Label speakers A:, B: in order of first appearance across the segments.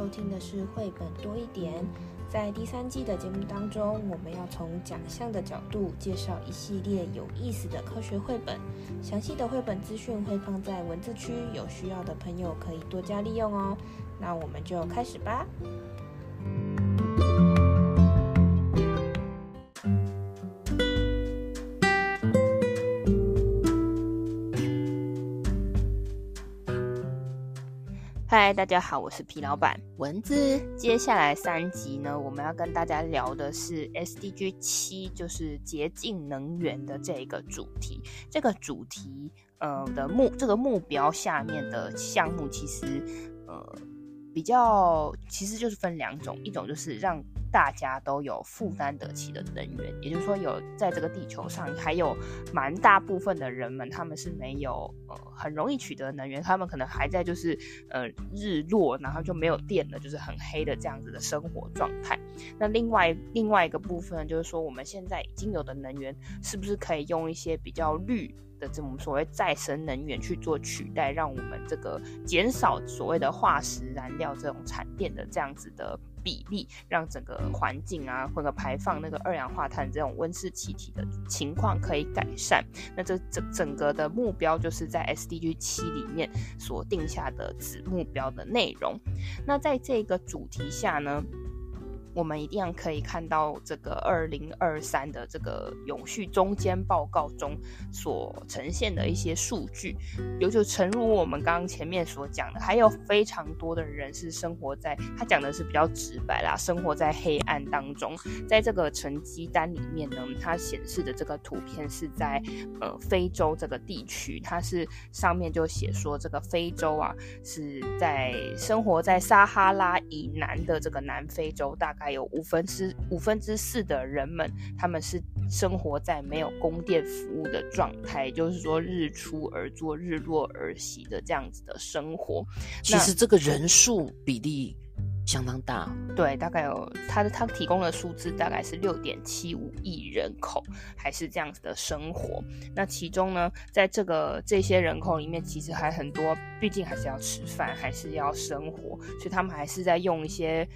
A: 收听的是绘本多一点。在第三季的节目当中，我们要从奖项的角度介绍一系列有意思的科学绘本。详细的绘本资讯会放在文字区，有需要的朋友可以多加利用哦。那我们就开始吧。嗨，大家好，我是皮老板蚊子。接下来三集呢，我们要跟大家聊的是 SDG 七，就是洁净能源的这个主题。这个主题，呃的目这个目标下面的项目，其实呃比较其实就是分两种，一种就是让大家都有负担得起的能源，也就是说，有在这个地球上还有蛮大部分的人们，他们是没有呃很容易取得能源，他们可能还在就是呃日落，然后就没有电了，就是很黑的这样子的生活状态。那另外另外一个部分就是说，我们现在已经有的能源，是不是可以用一些比较绿的这种所谓再生能源去做取代，让我们这个减少所谓的化石燃料这种产电的这样子的。比例让整个环境啊，或者排放那个二氧化碳这种温室气体的情况可以改善。那这整整个的目标就是在 SDG 七里面所定下的子目标的内容。那在这个主题下呢，我们一定可以看到这个二零二三的这个永续中间报告中所呈现的一些数据，有就诚如我们刚刚前面所讲的，还有非常多的人是生活在，他讲的是比较直白啦，生活在黑暗当中。在这个成绩单里面呢，它显示的这个图片是在呃非洲这个地区，它是上面就写说这个非洲啊是在生活在撒哈拉以南的这个南非洲大。还有五分之五分之四的人们，他们是生活在没有供电服务的状态，也就是说日出而作，日落而息的这样子的生活。
B: 其实这个人数比例相当大，
A: 对，大概有他的他提供的数字大概是六点七五亿人口，还是这样子的生活。那其中呢，在这个这些人口里面，其实还很多，毕竟还是要吃饭，还是要生活，所以他们还是在用一些。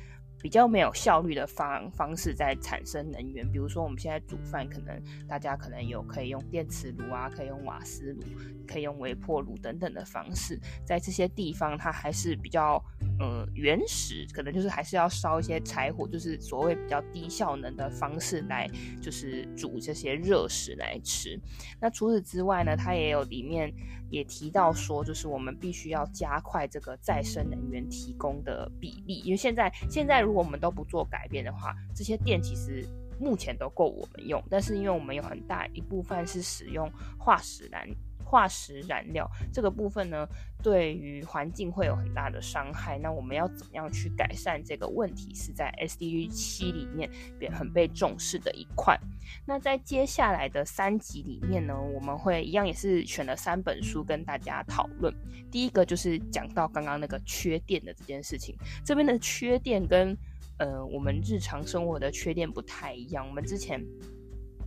A: 比较没有效率的方方式在产生能源，比如说我们现在煮饭，可能大家可能有可以用电磁炉啊，可以用瓦斯炉，可以用微波炉等等的方式，在这些地方它还是比较呃原始，可能就是还是要烧一些柴火，就是所谓比较低效能的方式来就是煮这些热食来吃。那除此之外呢，它也有里面也提到说，就是我们必须要加快这个再生能源提供的比例，因为现在现在如果我们都不做改变的话，这些电其实目前都够我们用。但是因为我们有很大一部分是使用化石燃化石燃料，这个部分呢，对于环境会有很大的伤害。那我们要怎么样去改善这个问题，是在 SDG 七里面也很被重视的一块。那在接下来的三集里面呢，我们会一样也是选了三本书跟大家讨论。第一个就是讲到刚刚那个缺电的这件事情，这边的缺电跟呃我们日常生活的缺电不太一样。我们之前。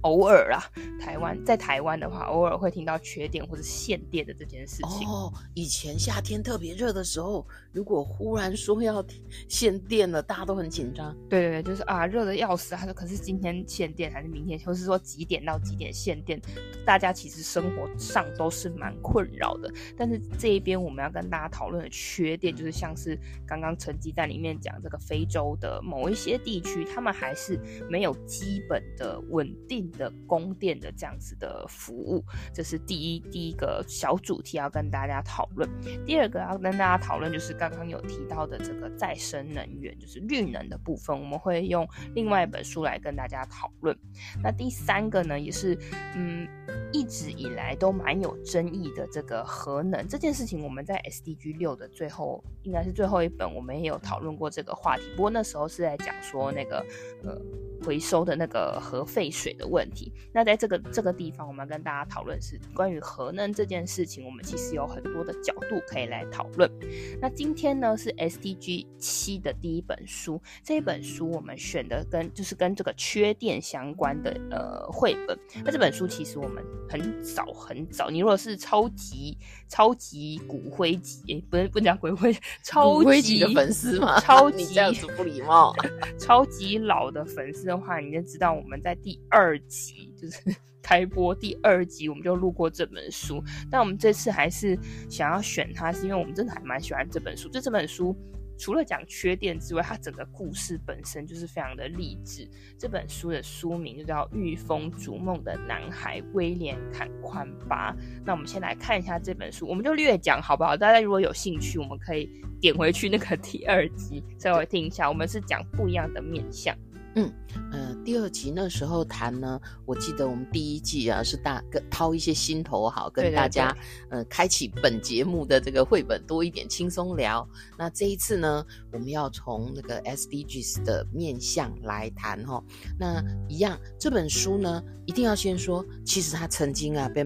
A: 偶尔啊，台湾在台湾的话，偶尔会听到缺电或者限电的这件事情。
B: 哦，以前夏天特别热的时候，如果忽然说要限电了，大家都很紧张。
A: 对对对，就是啊，热的要死。他说，可是今天限电还是明天，或是说几点到几点限电？大家其实生活上都是蛮困扰的。但是这一边我们要跟大家讨论的缺电，就是像是刚刚成绩单里面讲这个非洲的某一些地区，他们还是没有基本的稳定的供电的这样子的服务，这是第一第一个小主题要跟大家讨论。第二个要跟大家讨论就是刚刚有提到的这个再生能源，就是绿能的部分，我们会用另外一本书来跟大家讨论。那第三个呢，也是嗯一直以来都蛮有争议的这个核能这件事情，我们在 SDG 六的最后应该是最后一本，我们也有讨论过这个话题。不过那时候是在讲说那个呃。回收的那个核废水的问题。那在这个这个地方，我们要跟大家讨论是关于核能这件事情，我们其实有很多的角度可以来讨论。那今天呢是 SDG 七的第一本书，这一本书我们选的跟就是跟这个缺电相关的呃绘本。那这本书其实我们很早很早，你如果是超级超级骨灰级，欸、不是不讲骨灰，超级
B: 级的粉丝嘛，
A: 超 级
B: 你这样子不礼貌。
A: 超级老的粉丝的话，你就知道我们在第二集就是 开播第二集，我们就录过这本书。但我们这次还是想要选它，是因为我们真的还蛮喜欢这本书。就这本书。除了讲缺点之外，它整个故事本身就是非常的励志。这本书的书名就叫《御风逐梦的男孩威廉·坎宽巴》。那我们先来看一下这本书，我们就略讲好不好？大家如果有兴趣，我们可以点回去那个 第二集稍微听一下。我们是讲不一样的面相。
B: 嗯，呃，第二集那时候谈呢，我记得我们第一季啊是大跟掏一些心头好，跟大家呃开启本节目的这个绘本多一点轻松聊。那这一次呢，我们要从那个 SDGs 的面向来谈哈。那一样这本书呢，一定要先说，其实它曾经啊被。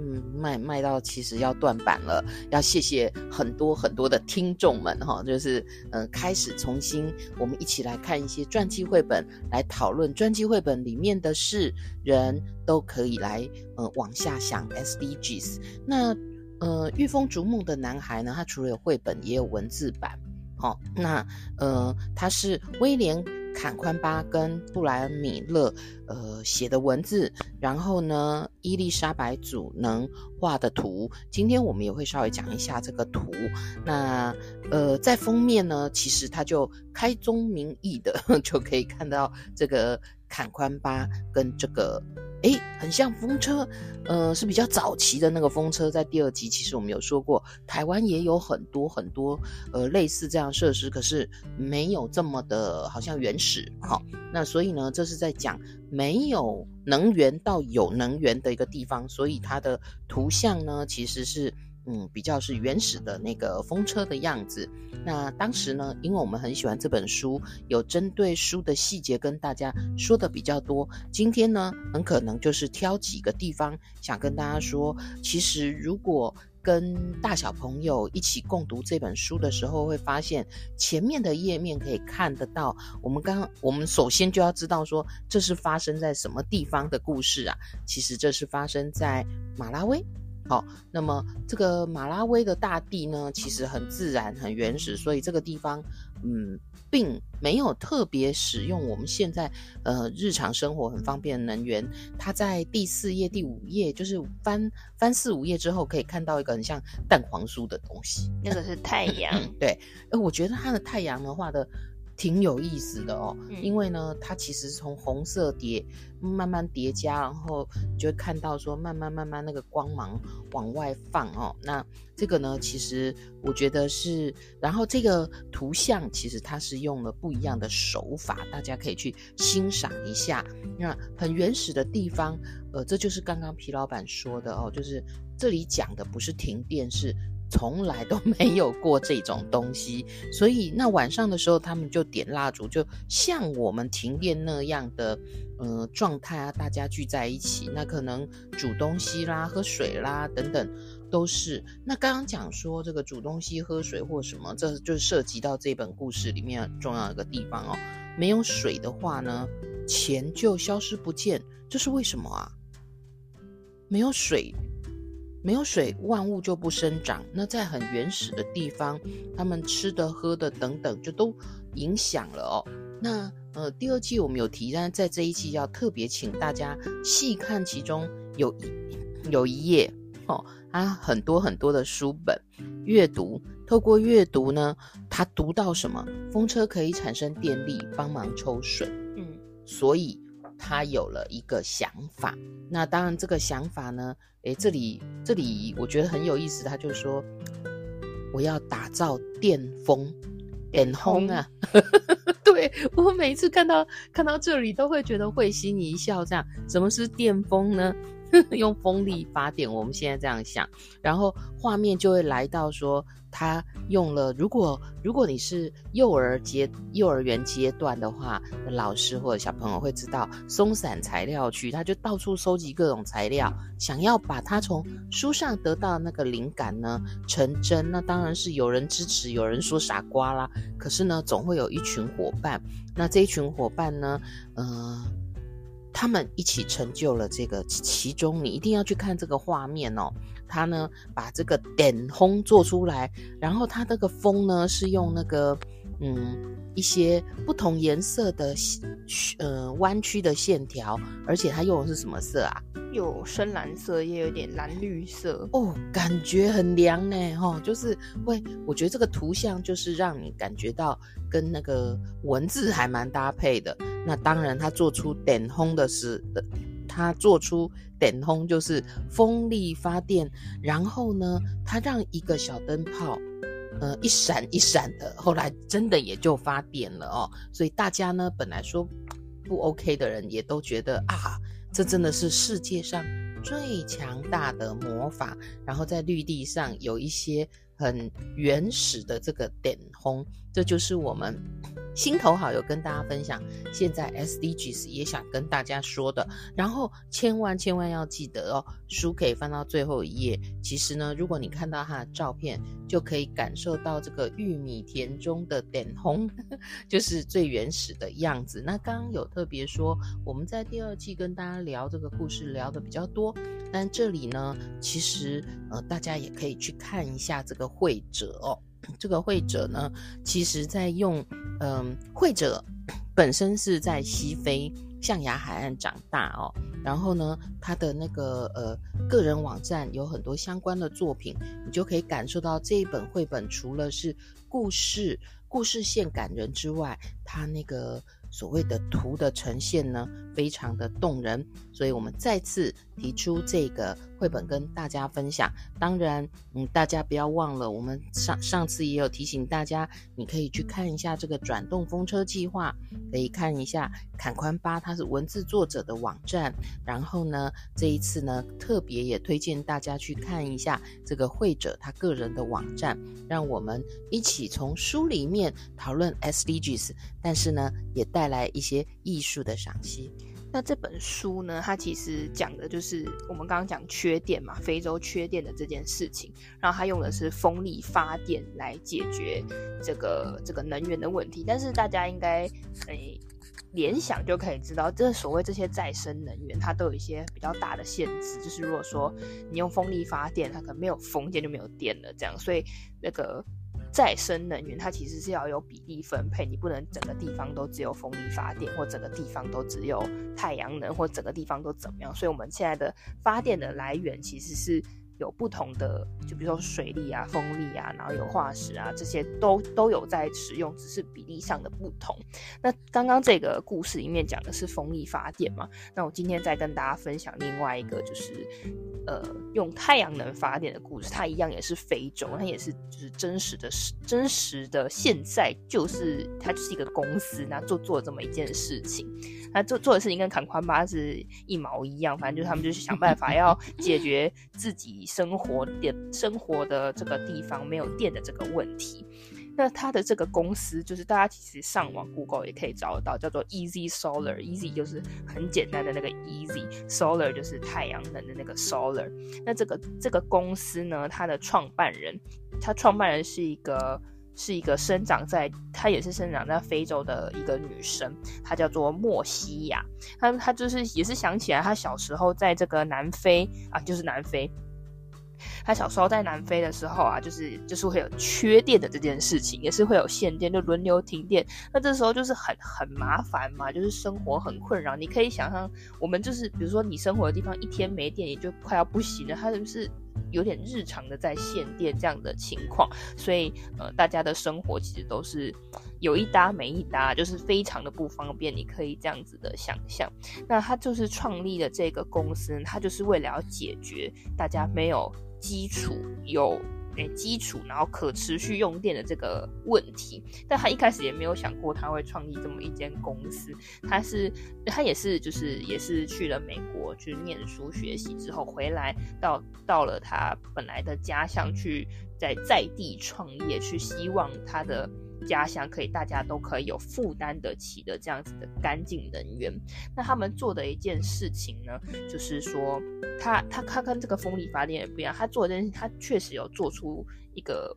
B: 嗯，卖卖到其实要断版了，要谢谢很多很多的听众们哈，就是嗯、呃，开始重新我们一起来看一些传记绘本，来讨论传记绘本里面的事，人都可以来呃往下想 SDGs。那呃，御风逐梦的男孩呢，他除了有绘本，也有文字版。好、哦，那呃，他是威廉。坎宽巴跟布莱恩米勒，呃写的文字，然后呢，伊丽莎白组能画的图。今天我们也会稍微讲一下这个图。那呃，在封面呢，其实它就开宗明义的 就可以看到这个坎宽巴跟这个。诶，很像风车，呃，是比较早期的那个风车。在第二集，其实我们有说过，台湾也有很多很多呃类似这样设施，可是没有这么的好像原始。哦，那所以呢，这是在讲没有能源到有能源的一个地方，所以它的图像呢，其实是。嗯，比较是原始的那个风车的样子。那当时呢，因为我们很喜欢这本书，有针对书的细节跟大家说的比较多。今天呢，很可能就是挑几个地方想跟大家说。其实，如果跟大小朋友一起共读这本书的时候，会发现前面的页面可以看得到。我们刚，我们首先就要知道说，这是发生在什么地方的故事啊？其实这是发生在马拉威。好，那么这个马拉威的大地呢，其实很自然、很原始，所以这个地方，嗯，并没有特别使用我们现在呃日常生活很方便的能源。它在第四页、第五页，就是翻翻四五页之后，可以看到一个很像蛋黄酥的东西，
A: 那个是太阳。
B: 对，呃，我觉得它的太阳的话的。挺有意思的哦，因为呢，它其实是从红色叠慢慢叠加，然后你就会看到说慢慢慢慢那个光芒往外放哦。那这个呢，其实我觉得是，然后这个图像其实它是用了不一样的手法，大家可以去欣赏一下。那很原始的地方，呃，这就是刚刚皮老板说的哦，就是这里讲的不是停电，是。从来都没有过这种东西，所以那晚上的时候，他们就点蜡烛，就像我们停电那样的呃状态啊，大家聚在一起，那可能煮东西啦、喝水啦等等都是。那刚刚讲说这个煮东西、喝水或什么，这就涉及到这本故事里面重要的一个地方哦。没有水的话呢，钱就消失不见，这是为什么啊？没有水。没有水，万物就不生长。那在很原始的地方，他们吃的、喝的等等，就都影响了哦。那呃，第二季我们有提，但在这一期要特别请大家细看其中有一有一页哦，啊，很多很多的书本阅读，透过阅读呢，他读到什么？风车可以产生电力，帮忙抽水。嗯，所以。他有了一个想法，那当然这个想法呢，诶，这里这里我觉得很有意思，他就说我要打造电风，电风啊，对，我每一次看到看到这里都会觉得会心一笑。这样，什么是电风呢？用风力发电。我们现在这样想，然后画面就会来到说，他用了。如果如果你是幼儿阶幼儿园阶段的话，老师或者小朋友会知道松散材料区，他就到处收集各种材料，想要把他从书上得到那个灵感呢成真。那当然是有人支持，有人说傻瓜啦。可是呢，总会有一群伙伴。那这一群伙伴呢，呃。他们一起成就了这个，其中你一定要去看这个画面哦。他呢把这个点烘做出来，然后他那个风呢是用那个嗯一些不同颜色的呃弯曲的线条，而且它用的是什么色啊？
A: 有深蓝色，也有点蓝绿色
B: 哦，感觉很凉呢哈、哦，就是会，我觉得这个图像就是让你感觉到跟那个文字还蛮搭配的。那当然，他做出点轰的是的，他做出点轰就是风力发电，然后呢，他让一个小灯泡，呃，一闪一闪的，后来真的也就发电了哦。所以大家呢，本来说不 OK 的人，也都觉得啊，这真的是世界上最强大的魔法。然后在绿地上有一些很原始的这个点红，这就是我们。心头好，有跟大家分享，现在 SDGs 也想跟大家说的，然后千万千万要记得哦，书可以翻到最后一页。其实呢，如果你看到他的照片，就可以感受到这个玉米田中的点红，就是最原始的样子。那刚刚有特别说，我们在第二季跟大家聊这个故事聊的比较多，但这里呢，其实呃，大家也可以去看一下这个绘者哦。这个绘者呢，其实在用，嗯，绘者 本身是在西非象牙海岸长大哦，然后呢，他的那个呃个人网站有很多相关的作品，你就可以感受到这一本绘本除了是故事故事线感人之外，他那个。所谓的图的呈现呢，非常的动人，所以我们再次提出这个绘本跟大家分享。当然，嗯，大家不要忘了，我们上上次也有提醒大家，你可以去看一下这个转动风车计划，可以看一下坎宽巴他是文字作者的网站。然后呢，这一次呢，特别也推荐大家去看一下这个绘者他个人的网站，让我们一起从书里面讨论 SDGs，但是呢，也带。带来一些艺术的赏析。
A: 那这本书呢，它其实讲的就是我们刚刚讲缺电嘛，非洲缺电的这件事情。然后它用的是风力发电来解决这个这个能源的问题。但是大家应该诶联想就可以知道，这所谓这些再生能源，它都有一些比较大的限制。就是如果说你用风力发电，它可能没有风电就没有电了，这样。所以那个。再生能源它其实是要有比例分配，你不能整个地方都只有风力发电，或整个地方都只有太阳能，或整个地方都怎么样。所以我们现在的发电的来源其实是。有不同的，就比如说水力啊、风力啊，然后有化石啊，这些都都有在使用，只是比例上的不同。那刚刚这个故事里面讲的是风力发电嘛？那我今天再跟大家分享另外一个，就是呃用太阳能发电的故事。它一样也是非洲，它也是就是真实的、真实的现在就是它就是一个公司，那做做这么一件事情。那做做的事情跟坎宽巴是一毛一样，反正就是他们就是想办法要解决自己生活的生活的这个地方没有电的这个问题。那他的这个公司就是大家其实上网 Google 也可以找得到，叫做 Easy Solar，Easy 就是很简单的那个 Easy，Solar 就是太阳能的那个 Solar。那这个这个公司呢，它的创办人，他创办人是一个。是一个生长在，他也是生长在非洲的一个女生，她叫做莫西亚。她她就是也是想起来，她小时候在这个南非啊，就是南非。他小时候在南非的时候啊，就是就是会有缺电的这件事情，也是会有限电，就轮流停电。那这时候就是很很麻烦嘛，就是生活很困扰。你可以想象，我们就是比如说你生活的地方一天没电，也就快要不行了。它就是。有点日常的在限电这样的情况，所以呃，大家的生活其实都是有一搭没一搭，就是非常的不方便。你可以这样子的想象。那他就是创立的这个公司，他就是为了要解决大家没有基础有诶基础，然后可持续用电的这个问题。但他一开始也没有想过他会创立这么一间公司。他是他也是就是也是去了美国去念书学习之后回来到到了他本来的家乡去在在地创业，去希望他的。家乡可以，大家都可以有负担得起的这样子的干净能源。那他们做的一件事情呢，就是说他，他他跟这个风力发电也不一样，他做的这件事，他确实有做出一个。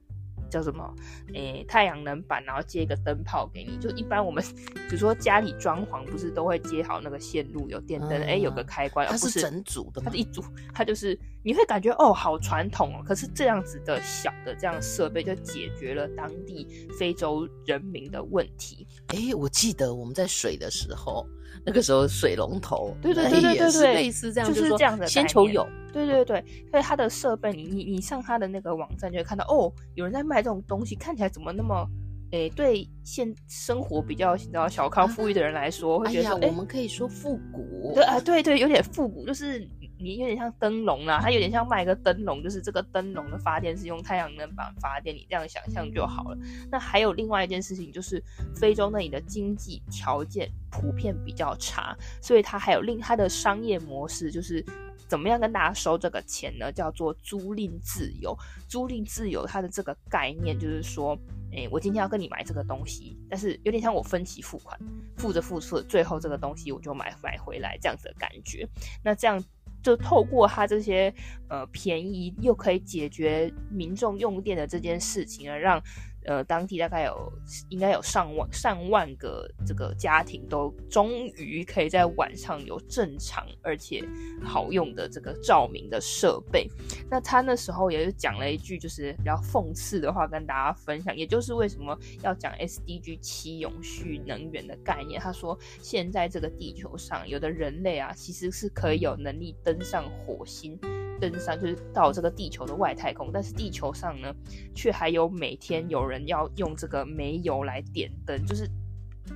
A: 叫什么？诶、欸，太阳能板，然后接一个灯泡给你。就一般我们，比如说家里装潢，不是都会接好那个线路，有电灯，哎、嗯欸，有个开关。
B: 它是整组的，
A: 它是一组，它就是你会感觉哦，好传统哦。可是这样子的小的这样设备，就解决了当地非洲人民的问题。
B: 哎、欸，我记得我们在水的时候。那个时候水龙头，
A: 对对对对对对，
B: 类似这样，
A: 就是这样的。
B: 先求有，
A: 对对对，所以它的设备，你你你上它的那个网站就会看到，哦，有人在卖这种东西，看起来怎么那么，诶，对现生活比较你知道小康富裕的人来说，会觉得
B: 我们可以说复古，
A: 对啊，对对，有点复古，就是。你有点像灯笼啦，它有点像卖个灯笼，就是这个灯笼的发电是用太阳能板发电，你这样想象就好了。那还有另外一件事情，就是非洲那里的经济条件普遍比较差，所以它还有另它的商业模式，就是怎么样跟大家收这个钱呢？叫做租赁自由。租赁自由它的这个概念就是说，诶，我今天要跟你买这个东西，但是有点像我分期付款，付着付着，最后这个东西我就买买回来这样子的感觉。那这样。就透过它这些呃便宜又可以解决民众用电的这件事情而，让。呃，当地大概有应该有上万上万个这个家庭都终于可以在晚上有正常而且好用的这个照明的设备。那他那时候也是讲了一句就是比较讽刺的话跟大家分享，也就是为什么要讲 SDG 七永续能源的概念。他说，现在这个地球上有的人类啊，其实是可以有能力登上火星。登山就是到这个地球的外太空，但是地球上呢，却还有每天有人要用这个煤油来点灯，就是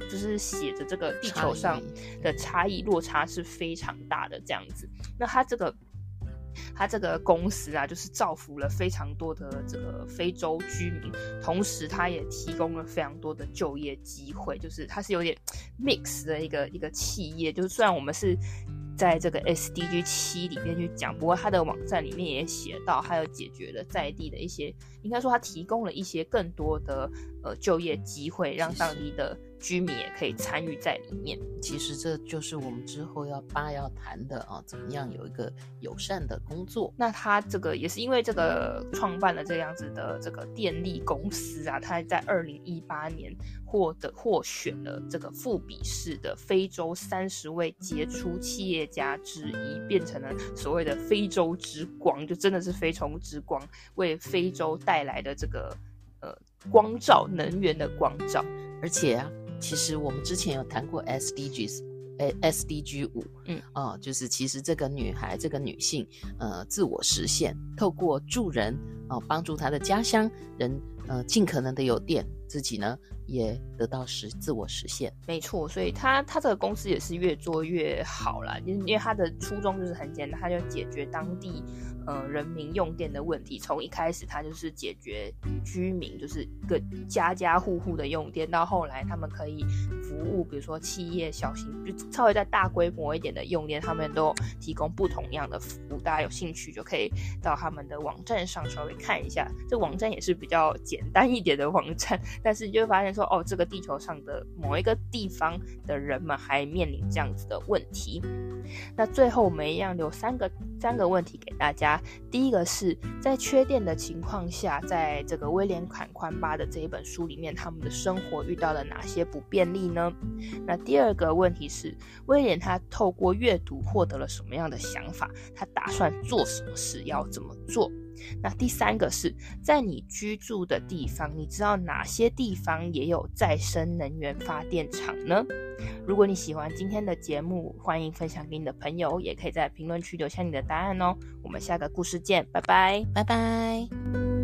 A: 就是写着这个地球上的差异落差是非常大的这样子。那他这个他这个公司啊，就是造福了非常多的这个非洲居民，同时他也提供了非常多的就业机会，就是它是有点 mix 的一个一个企业，就是虽然我们是。在这个 SDG 七里面去讲，不过他的网站里面也写到，还有解决了在地的一些，应该说他提供了一些更多的呃就业机会，让当地的。居民也可以参与在里面。
B: 其实这就是我们之后要八要谈的啊，怎么样有一个友善的工作？
A: 那他这个也是因为这个创办了这样子的这个电力公司啊，他在二零一八年获得获选了这个富比士的非洲三十位杰出企业家之一，变成了所谓的非洲之光，就真的是非洲之光，为非洲带来的这个呃光照，能源的光照，
B: 而且啊。其实我们之前有谈过 SDGs，诶，SDG 五，嗯，哦，就是其实这个女孩，这个女性，呃，自我实现，透过助人，哦，帮助她的家乡人，呃，尽可能的有电，自己呢。也得到实自我实现，
A: 没错，所以他他这个公司也是越做越好啦，因因为他的初衷就是很简单，他就解决当地呃人民用电的问题。从一开始他就是解决居民就是个家家户户的用电，到后来他们可以服务，比如说企业小型就稍微再大规模一点的用电，他们都提供不同样的服务。大家有兴趣就可以到他们的网站上稍微看一下，这网站也是比较简单一点的网站，但是你就会发现。说哦，这个地球上的某一个地方的人们还面临这样子的问题。那最后我们一样留三个三个问题给大家。第一个是在缺电的情况下，在这个威廉坎宽巴的这一本书里面，他们的生活遇到了哪些不便利呢？那第二个问题是，威廉他透过阅读获得了什么样的想法？他打算做什么事？要怎么做？那第三个是在你居住的地方，你知道哪些地方也有再生能源发电厂呢？如果你喜欢今天的节目，欢迎分享给你的朋友，也可以在评论区留下你的答案哦。我们下个故事见，拜拜，
B: 拜拜。